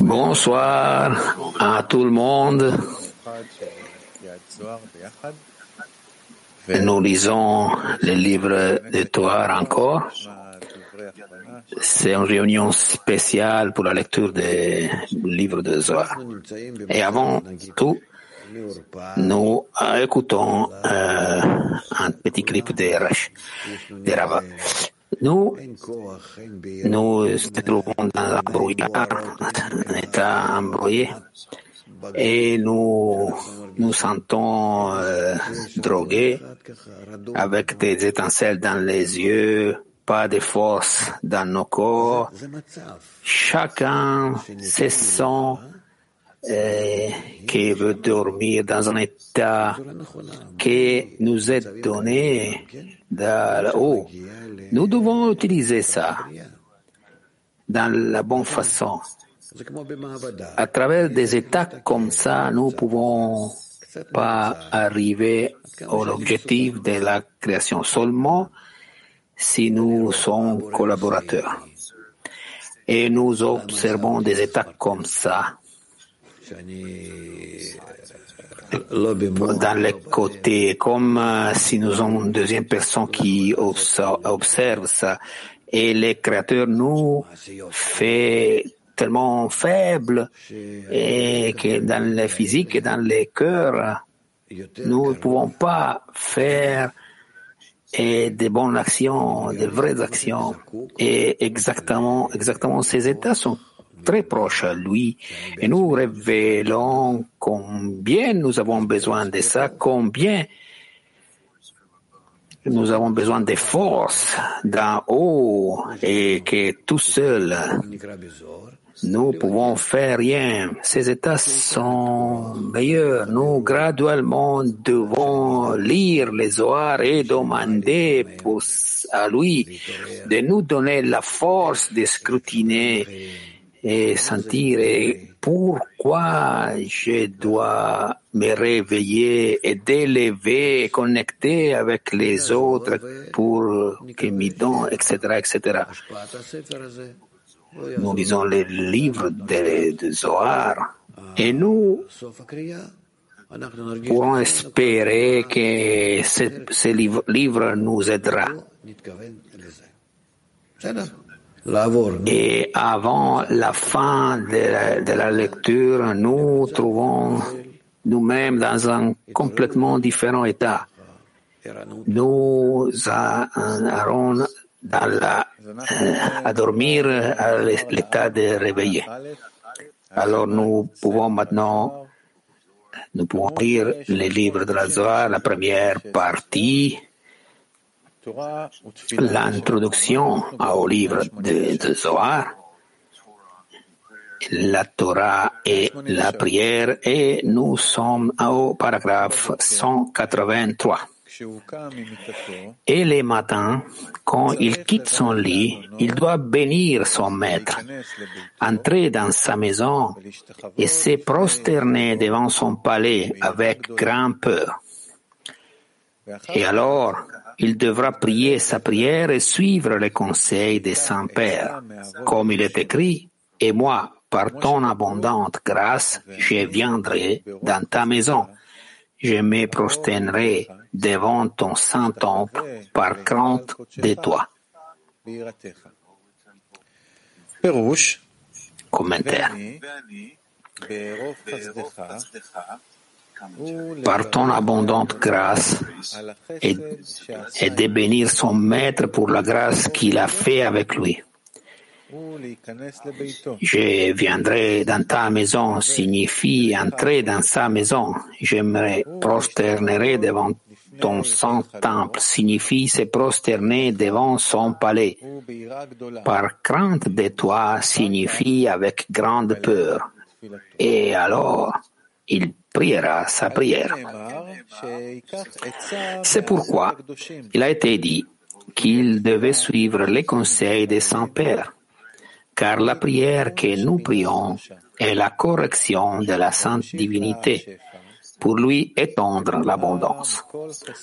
Bonsoir à tout le monde. Nous lisons le livre de Torah encore. C'est une réunion spéciale pour la lecture des livres de Zohar. Et avant tout, nous écoutons euh, un petit clip de, de Rava. Nous nous trouvons dans un brouillard, un état embrouillé, et nous nous sentons euh, drogués avec des étincelles dans les yeux, pas de force dans nos corps. Chacun se sent qui veut dormir dans un état qui nous est donné de haut. Nous devons utiliser ça dans la bonne façon. À travers des états comme ça, nous pouvons pas arriver à l'objectif de la création seulement si nous sommes collaborateurs. Et nous observons des états comme ça dans les côtés, comme euh, si nous sommes une deuxième personne qui observe ça. Et les créateurs nous fait tellement faibles et que dans le physique et dans les cœurs, nous ne pouvons pas faire des bonnes actions, des vraies actions. Et exactement, exactement ces états sont très proche à lui et nous révélons combien nous avons besoin de ça, combien nous avons besoin de force d'en haut et que tout seul nous pouvons faire rien. Ces états sont meilleurs. Nous graduellement devons lire les Zohar et demander à lui de nous donner la force de scrutiner et sentir pourquoi je dois me réveiller et d'élever, connecter avec les autres pour qu'ils me donnent, etc., etc. Nous lisons les livres de, de Zohar et nous pourrons espérer que ce, ce livre, livre nous aidera. Et avant la fin de la, de la lecture, nous trouvons nous-mêmes dans un complètement différent état. Nous allons dans la, euh, à dormir à l'état de réveillé. Alors nous pouvons maintenant, nous pouvons lire les livres de la Zohar, la première partie, l'introduction au livre de, Zohar, la Torah et la prière, et nous sommes au paragraphe 183. Et les matins, quand il quitte son lit, il doit bénir son maître, entrer dans sa maison et se prosterner devant son palais avec grand peur. Et alors, il devra prier sa prière et suivre les conseils des saints-pères, comme il est écrit, et moi, par ton abondante grâce, je viendrai dans ta maison. Je me prosternerai devant ton saint temple par crainte de toi. Commentaire par ton abondante grâce et, de bénir son maître pour la grâce qu'il a fait avec lui. Je viendrai dans ta maison signifie entrer dans sa maison. Je me prosternerai devant ton saint temple signifie se prosterner devant son palais. Par crainte de toi signifie avec grande peur. Et alors, il priera sa prière. C'est pourquoi il a été dit qu'il devait suivre les conseils des saints-pères, car la prière que nous prions est la correction de la sainte divinité pour lui étendre l'abondance,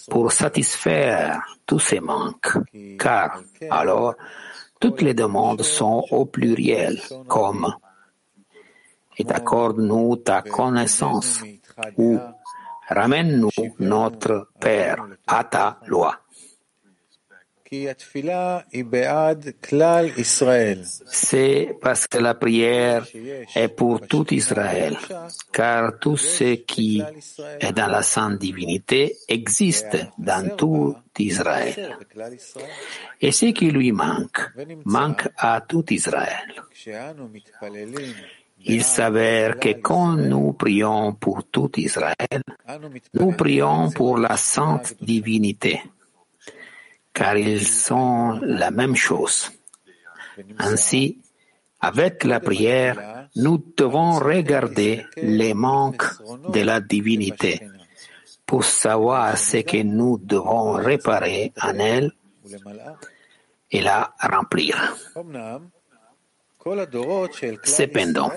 pour satisfaire tous ses manques, car alors toutes les demandes sont au pluriel, comme et accorde-nous ta connaissance ou ramène-nous notre Père à ta loi. C'est parce que la prière est pour tout Israël, car tout ce qui est dans la sainte divinité existe dans tout Israël. Et ce qui lui manque, manque à tout Israël. Il s'avère que quand nous prions pour tout Israël, nous prions pour la sainte divinité car ils sont la même chose. Ainsi, avec la prière, nous devons regarder les manques de la divinité pour savoir ce que nous devons réparer en elle et la remplir. Cependant,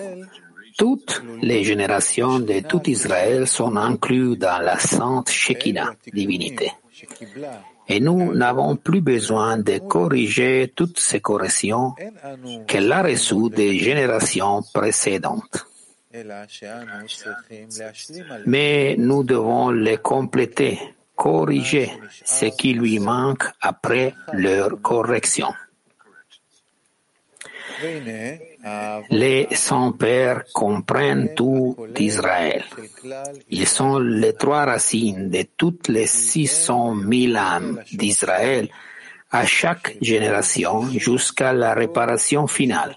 toutes les générations de tout Israël sont incluses dans la sainte Shekinah, divinité. Et nous n'avons plus besoin de corriger toutes ces corrections qu'elle a reçues des générations précédentes. Mais nous devons les compléter, corriger ce qui lui manque après leur correction. Les saints-pères comprennent tout d'Israël. Ils sont les trois racines de toutes les 600 000 âmes d'Israël à chaque génération jusqu'à la réparation finale.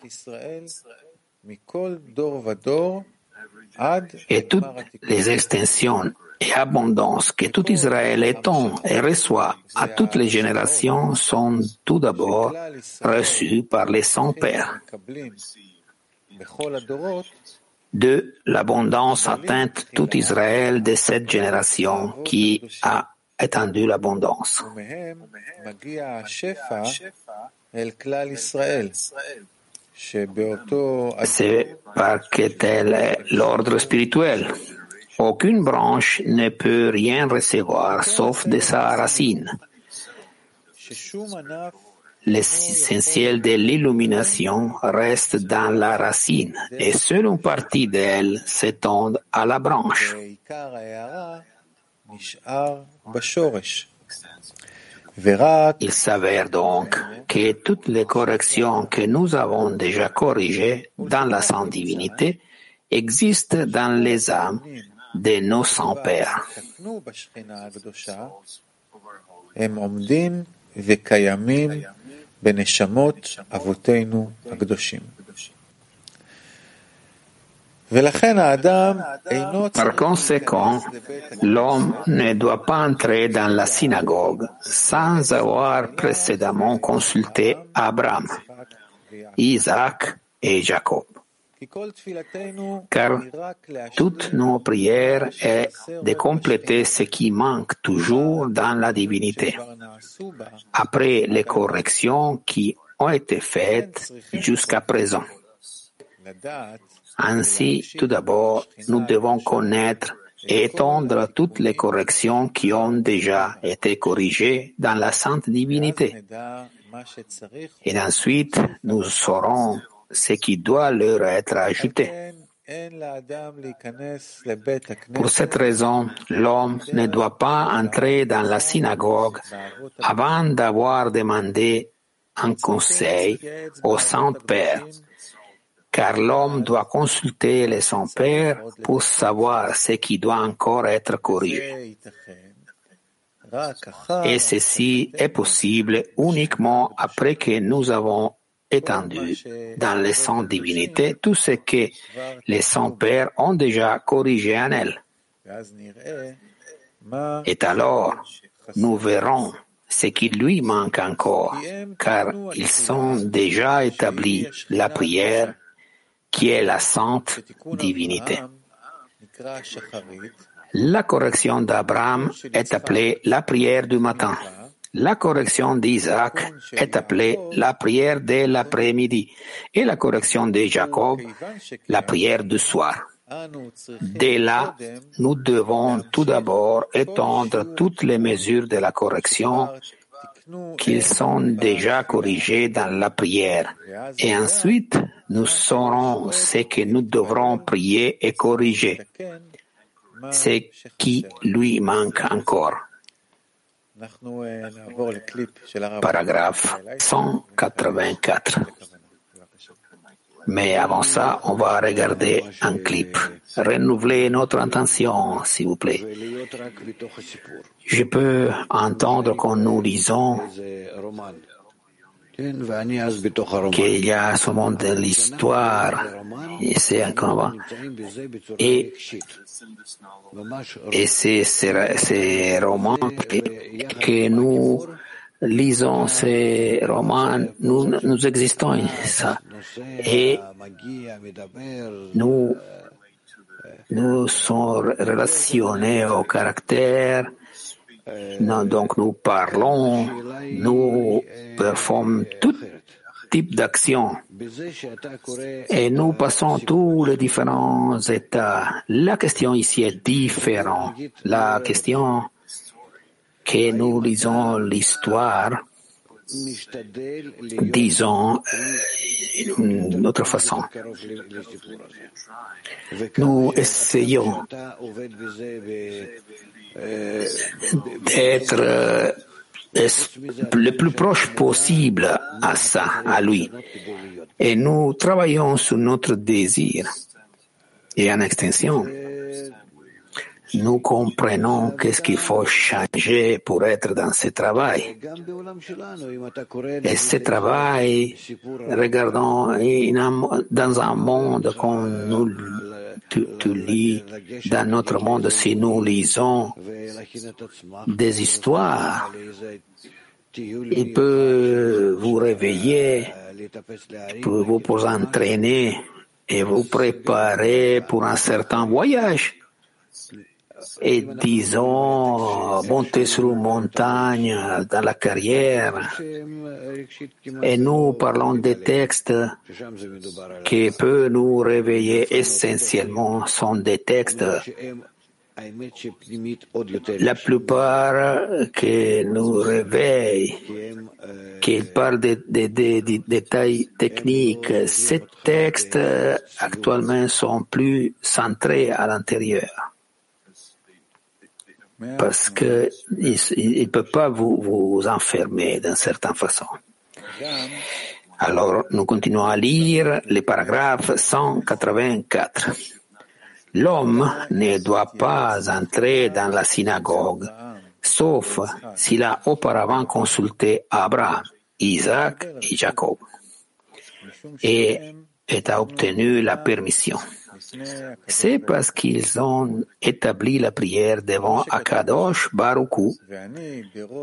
Et toutes les extensions et abondances que tout Israël étend et reçoit à toutes les générations sont tout d'abord reçues par les saints pères. De l'abondance atteinte tout Israël de cette génération qui a étendu l'abondance. C'est parce que tel est l'ordre spirituel. Aucune branche ne peut rien recevoir sauf de sa racine. L'essentiel de l'illumination reste dans la racine et seule une partie d'elle s'étend à la branche. Il s'avère donc que toutes les corrections que nous avons déjà corrigées dans la sainte divinité existent dans les âmes de nos saints pères. Par conséquent, l'homme ne doit pas entrer dans la synagogue sans avoir précédemment consulté Abraham, Isaac et Jacob. Car toutes nos prières est de compléter ce qui manque toujours dans la divinité, après les corrections qui ont été faites jusqu'à présent. Ainsi, tout d'abord, nous devons connaître et étendre toutes les corrections qui ont déjà été corrigées dans la sainte divinité. Et ensuite, nous saurons ce qui doit leur être ajouté. Pour cette raison, l'homme ne doit pas entrer dans la synagogue avant d'avoir demandé un conseil au Saint-Père, car l'homme doit consulter les Saint-Père pour savoir ce qui doit encore être corrigé. Et ceci est possible uniquement après que nous avons étendu dans les saintes divinités tout ce que les saints pères ont déjà corrigé en elle. Et alors, nous verrons ce qui lui manque encore, car ils ont déjà établi la prière qui est la sainte divinité. La correction d'Abraham est appelée la prière du matin. La correction d'Isaac est appelée la prière de l'après-midi et la correction de Jacob la prière du soir. Dès là, nous devons tout d'abord étendre toutes les mesures de la correction qu'ils sont déjà corrigés dans la prière. Et ensuite, nous saurons ce que nous devrons prier et corriger, ce qui lui manque encore. Paragraphe 184. Mais avant ça, on va regarder un clip. Renouveler notre intention, s'il vous plaît. Je peux entendre quand nous lisons qu'il y a ce monde de l'histoire, et c'est un Et, et c'est ces romans que, que nous lisons ces romans, nous, nous existons ça. Et nous, nous sommes relationnés au caractère, donc nous parlons, nous performons tout type d'action et nous passons tous les différents états. La question ici est différente. La question que nous lisons l'histoire, disons d'une autre façon. Nous essayons d'être le plus proche possible à ça, à lui. Et nous travaillons sur notre désir. Et en extension, nous comprenons qu'est-ce qu'il faut changer pour être dans ce travail. Et ce travail, regardons dans un monde comme nous tu, tu, lis dans notre monde, si nous lisons des histoires, il peut vous réveiller, il peut vous entraîner et vous préparer pour un certain voyage et disons monter sur une montagne dans la carrière. Et nous parlons des textes qui peuvent nous réveiller essentiellement. Sont des textes la plupart qui nous réveillent, qui parlent des de, détails techniques, ces textes actuellement sont plus centrés à l'intérieur parce qu'il ne peut pas vous, vous enfermer d'une certaine façon. Alors, nous continuons à lire le paragraphe 184. L'homme ne doit pas entrer dans la synagogue, sauf s'il a auparavant consulté Abraham, Isaac et Jacob, et, et a obtenu la permission. C'est parce qu'ils ont établi la prière devant Akadosh Baruchou,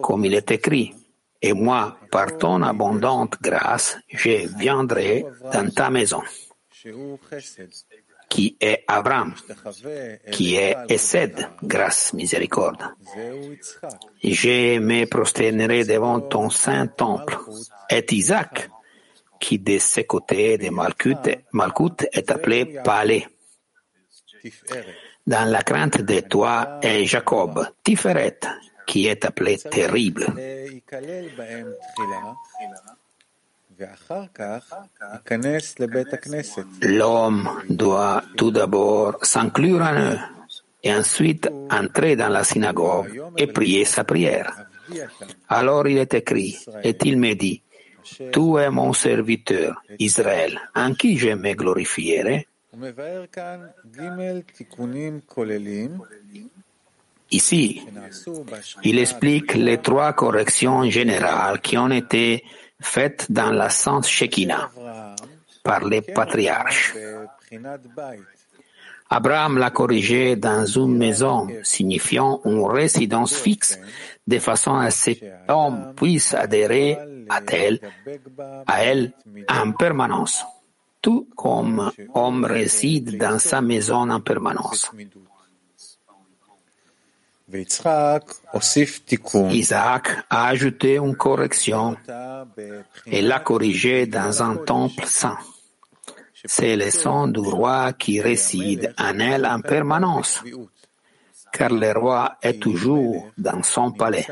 comme il est écrit. Et moi, par ton abondante grâce, je viendrai dans ta maison, qui est Abraham, qui est Essed, grâce, miséricorde. Je me prosternerai devant ton saint temple, et Isaac, qui de ce côté de Malkut, est appelé Palais. Dans la crainte de toi est Jacob, Tiferet, qui est appelé terrible. L'homme doit tout d'abord s'inclure en eux et ensuite entrer dans la synagogue et prier sa prière. Alors il est écrit, et il me dit, tu es mon serviteur, Israël, en qui je me glorifierai. Ici, il explique les trois corrections générales qui ont été faites dans la Sainte Shekinah par les patriarches. Abraham l'a corrigé dans une maison, signifiant une résidence fixe, de façon à ce qu'homme puisse adhérer à elle, à elle en permanence, tout comme homme réside dans sa maison en permanence. Isaac a ajouté une correction et l'a corrigé dans un temple saint. C'est le son du roi qui réside en elle en permanence, car le roi est toujours dans son palais.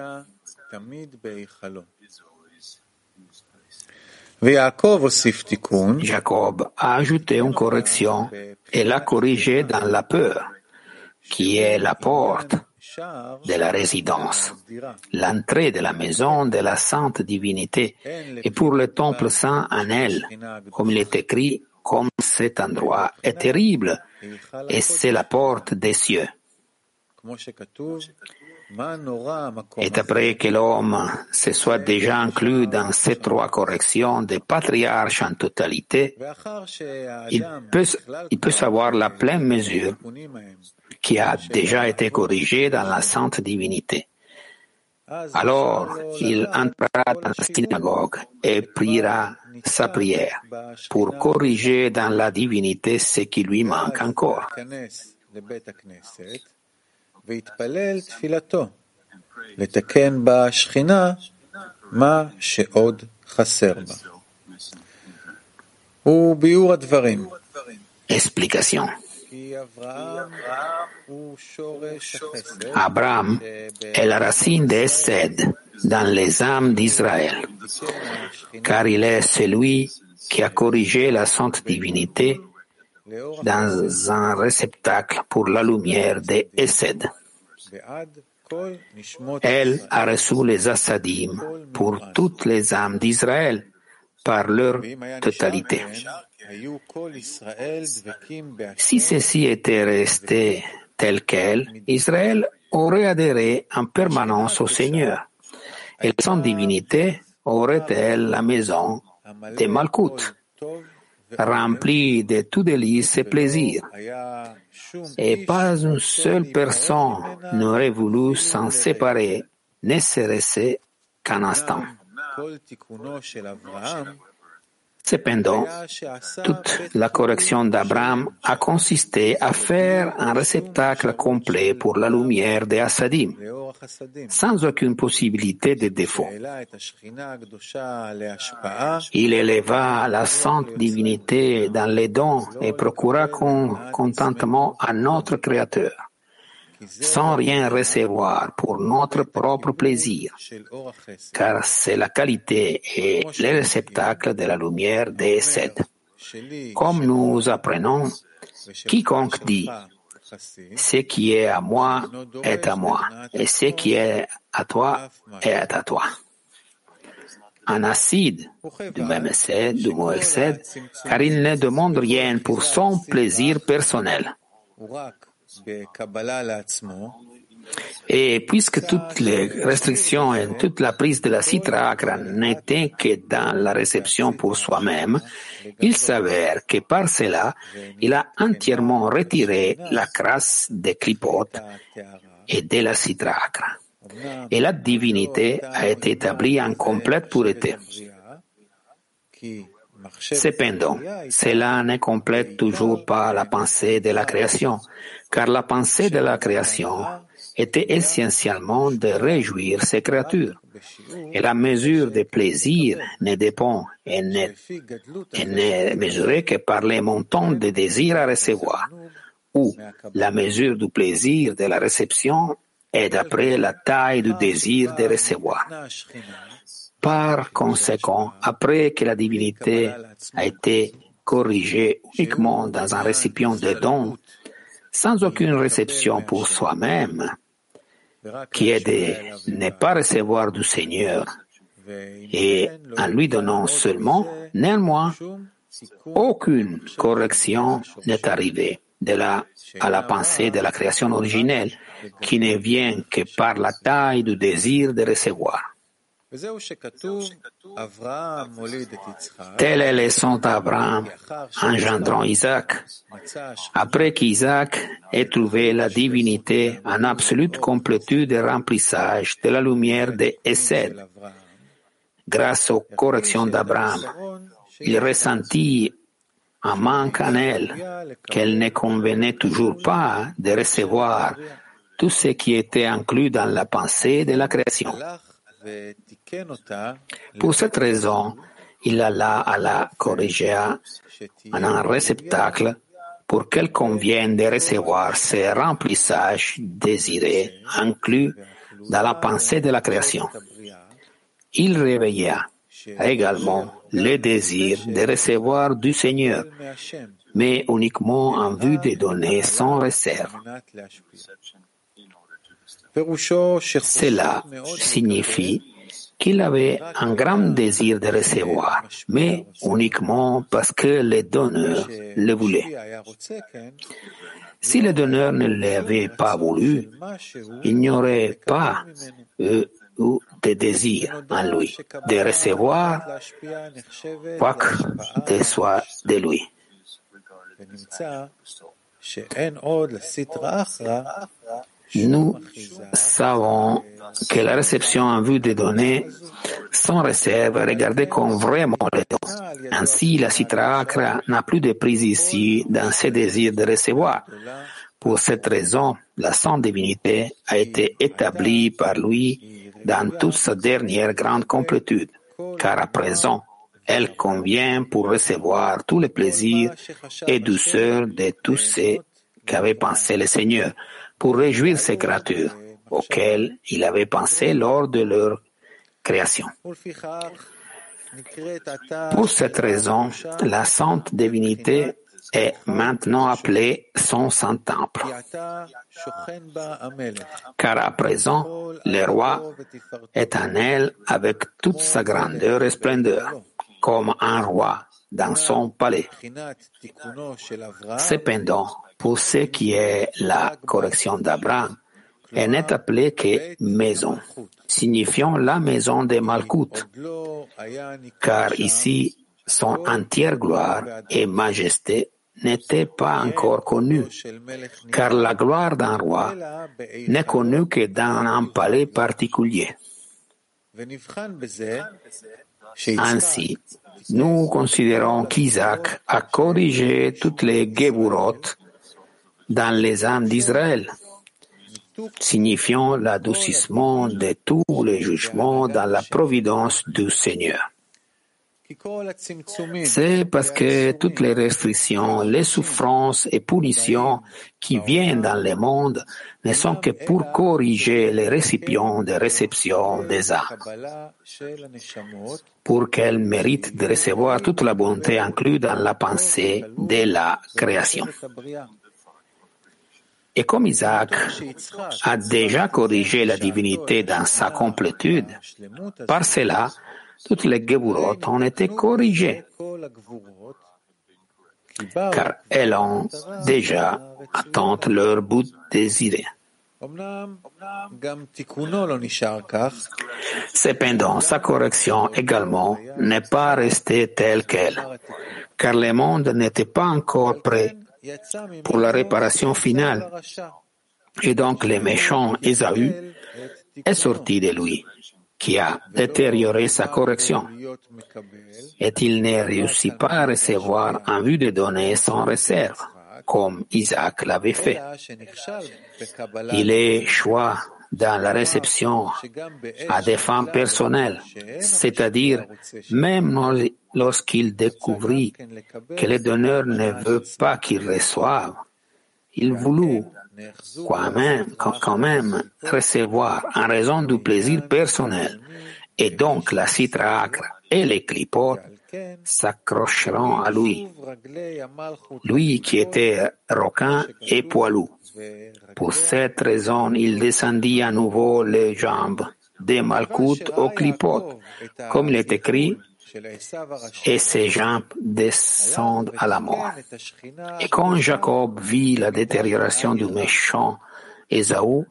Jacob a ajouté une correction et l'a corrigé dans la peur, qui est la porte de la résidence, l'entrée de la maison de la sainte divinité, et pour le temple saint en elle, comme il est écrit, comme cet endroit est terrible, et c'est la porte des cieux. Et après que l'homme se soit déjà inclus dans ces trois corrections des patriarches en totalité, il peut, il peut savoir la pleine mesure qui a déjà été corrigée dans la sainte divinité. Alors il entrera dans la synagogue et priera sa prière pour corriger dans la divinité ce qui lui manque encore. Explication. Abraham est la racine des Essed dans les âmes d'Israël, car il est celui qui a corrigé la sainte divinité dans un réceptacle pour la lumière des Essed. Elle a reçu les assadim pour toutes les âmes d'Israël par leur totalité. Si ceci était resté tel quel, Israël aurait adhéré en permanence au Seigneur et son divinité aurait-elle la maison de Malkout, remplie de tout délices et plaisirs. Et pas une seule personne n'aurait voulu s'en séparer, ne serait-ce qu'un instant. Cependant, toute la correction d'Abraham a consisté à faire un réceptacle complet pour la lumière des Assadim, sans aucune possibilité de défaut. Il éleva la sainte divinité dans les dons et procura contentement à notre Créateur sans rien recevoir pour notre propre plaisir, car c'est la qualité et le réceptacle de la lumière des sept. Comme nous apprenons, quiconque dit ce qui est à moi est à moi, et ce qui est à toi est à toi. Un acide du même essai, du mot excès, car il ne demande rien pour son plaisir personnel. Et puisque toutes les restrictions et toute la prise de la citra n'étaient que dans la réception pour soi-même, il s'avère que par cela, il a entièrement retiré la crasse des clipotes et de la citra Et la divinité a été établie en complète pureté. Cependant, cela ne complète toujours pas la pensée de la création, car la pensée de la création était essentiellement de réjouir ses créatures. Et la mesure des plaisirs ne dépend et n'est mesurée que par les montants de désirs à recevoir, ou la mesure du plaisir de la réception est d'après la taille du désir de recevoir. Par conséquent, après que la divinité a été corrigée uniquement dans un récipient de dons, sans aucune réception pour soi-même, qui est de ne pas recevoir du Seigneur, et en lui donnant seulement, néanmoins, aucune correction n'est arrivée de là à la pensée de la création originelle, qui ne vient que par la taille du désir de recevoir. Tel est le son d'Abraham engendrant Isaac, après qu'Isaac ait trouvé la divinité en absolute complétude et remplissage de la lumière de Essed. Grâce aux corrections d'Abraham, il ressentit un manque en elle, qu'elle ne convenait toujours pas de recevoir tout ce qui était inclus dans la pensée de la création. Pour cette raison, il alla à la corriger en un réceptacle pour qu'elle convienne de recevoir ces remplissages désirés inclus dans la pensée de la création. Il réveilla également le désir de recevoir du Seigneur, mais uniquement en vue de donner sans réserve. Cela signifie qu'il avait un grand désir de recevoir, mais uniquement parce que le donneur le voulait. Si le donneur ne l'avait pas voulu, il n'y aurait pas eu de désir en lui de recevoir quoi que ce soit de lui. Nous savons que la réception en vue de données sans réserve est regardée comme vraiment le don. Ainsi, la citra n'a plus de prise ici dans ses désirs de recevoir. Pour cette raison, la sainte divinité a été établie par lui dans toute sa dernière grande complétude, car à présent, elle convient pour recevoir tous les plaisirs et douceurs de tous ceux qu'avait pensé le Seigneur, pour réjouir ses créatures, auxquelles il avait pensé lors de leur création. Pour cette raison, la sainte divinité est maintenant appelée son saint temple. Car à présent, le roi est en elle avec toute sa grandeur et splendeur, comme un roi dans son palais. Cependant, pour ce qui est la correction d'Abraham, elle n'est appelée que maison, signifiant la maison de Malkout, car ici son entière gloire et majesté n'étaient pas encore connues, car la gloire d'un roi n'est connue que dans un palais particulier. Ainsi, nous considérons qu'Isaac a corrigé toutes les Geburot dans les âmes d'Israël, signifiant l'adoucissement de tous les jugements dans la providence du Seigneur. C'est parce que toutes les restrictions, les souffrances et punitions qui viennent dans le monde ne sont que pour corriger les récipients de réception des âmes, pour qu'elles méritent de recevoir toute la bonté inclue dans la pensée de la création. Et comme Isaac a déjà corrigé la divinité dans sa complétude, par cela, toutes les Geburot ont été corrigées, car elles ont déjà atteint leur but désiré. Cependant, sa correction également n'est pas restée telle qu'elle, car le monde n'était pas encore prêt pour la réparation finale. Et donc le méchant Ésaü est sorti de lui, qui a détérioré sa correction. Et il ne réussit pas à recevoir en vue de donner sans réserve, comme Isaac l'avait fait? Il est choix dans la réception à des fins personnelles, c'est-à-dire même lorsqu'il découvrit que le donneur ne veut pas qu'il reçoive, il voulut quand même, quand même recevoir en raison du plaisir personnel. Et donc la citra et les clipotes s'accrocheront à lui, lui qui était roquin et poilu. Pour cette raison, il descendit à nouveau les jambes des Malkout au clipot, comme il est écrit, et ses jambes descendent à la mort. Et quand Jacob vit la détérioration du méchant Ésaü,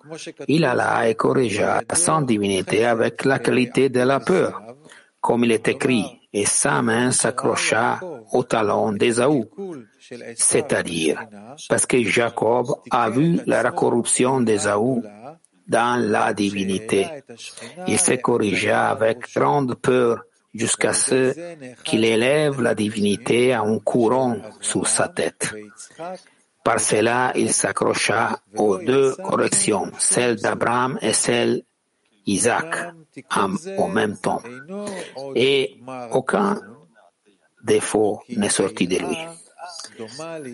il alla et corrigea sa divinité avec la qualité de la peur, comme il est écrit, et sa main s'accrocha au talon d'Ésaü, c'est-à-dire parce que Jacob a vu la corruption d'Ésaü dans la divinité. Il se corrigea avec grande peur jusqu'à ce qu'il élève la divinité à un couronne sur sa tête. Par cela, il s'accrocha aux deux corrections, celle d'Abraham et celle d'Isaac, en même temps. Et aucun défaut n'est sorti de lui.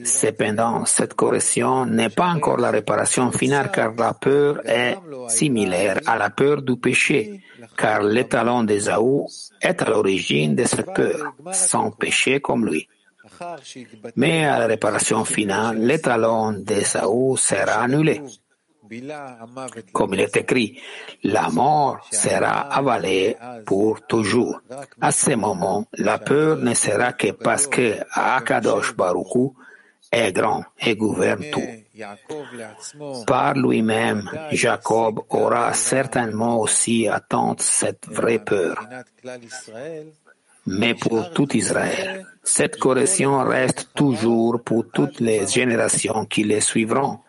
Cependant, cette correction n'est pas encore la réparation finale car la peur est similaire à la peur du péché, car l'étalon d'Ésaü est à l'origine de cette peur, sans péché comme lui. Mais à la réparation finale, l'étalon d'Ésaü sera annulé. Comme il est écrit, la mort sera avalée pour toujours. À ce moment, la peur ne sera que parce que Akadosh Baruchu est grand et gouverne tout. Par lui-même, Jacob aura certainement aussi atteint cette vraie peur. Mais pour tout Israël, cette correction reste toujours pour toutes les générations qui les suivront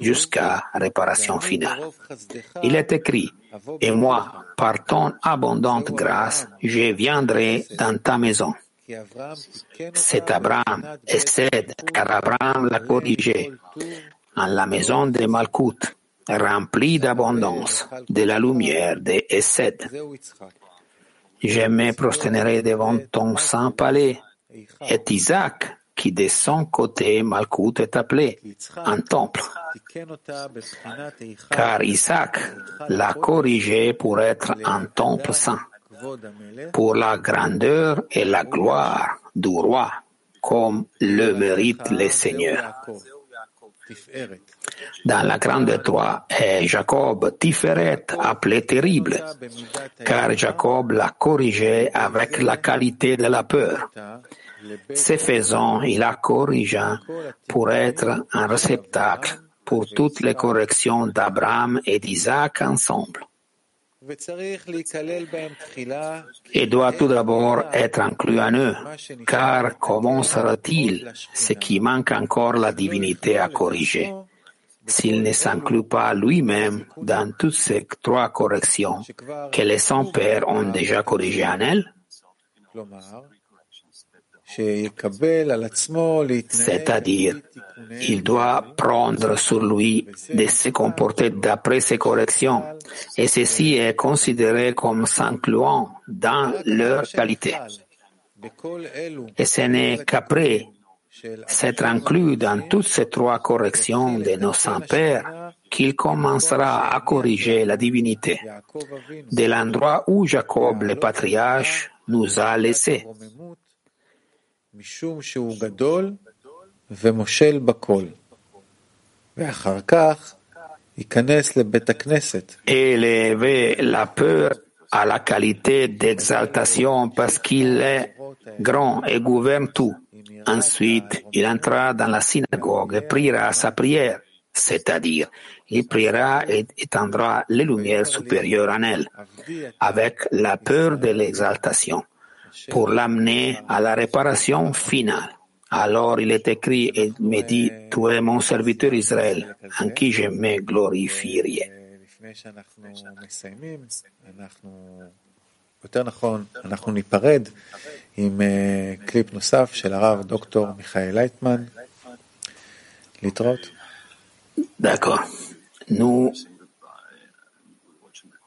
jusqu'à réparation finale. Il est écrit, et moi, par ton abondante grâce, je viendrai dans ta maison. C'est Abraham et car Abraham l'a corrigé en la maison de Malkout, remplie d'abondance, de la lumière de Essed. Je me prosternerai devant ton saint palais. Et Isaac, qui de son côté Malkout est appelé un temple. Car Isaac l'a corrigé pour être un temple saint, pour la grandeur et la gloire du roi, comme le méritent les seigneurs. Dans la grande toi est Jacob Tiferet appelé terrible, car Jacob l'a corrigé avec la qualité de la peur. Ce faisant, il a corrigé pour être un réceptacle pour toutes les corrections d'Abraham et d'Isaac ensemble. Et doit tout d'abord être inclus en eux, car comment sera-t-il ce qui manque encore la divinité à corriger? S'il ne s'inclut pas lui-même dans toutes ces trois corrections que les saints pères ont déjà corrigées en elle c'est-à-dire, il doit prendre sur lui de se comporter d'après ses corrections, et ceci est considéré comme s'incluant dans leur qualité. Et ce n'est qu'après s'être inclus dans toutes ces trois corrections de nos saints pères qu'il commencera à corriger la divinité de l'endroit où Jacob le patriarche nous a laissés. Élever la peur à la qualité d'exaltation parce qu'il est grand et gouverne tout. Ensuite, il entra dans la synagogue et priera sa prière, c'est-à-dire, il priera et étendra les lumières supérieures en elle, avec la peur de l'exaltation pour l'amener à la réparation finale. Alors il est écrit et me dit, tu es mon serviteur Israël, en qui je me glorifierai. יותר נכון, אנחנו ניפרד עם קליפ נוסף של הרב דוקטור מיכאל לייטמן. להתראות. D'accord. Nous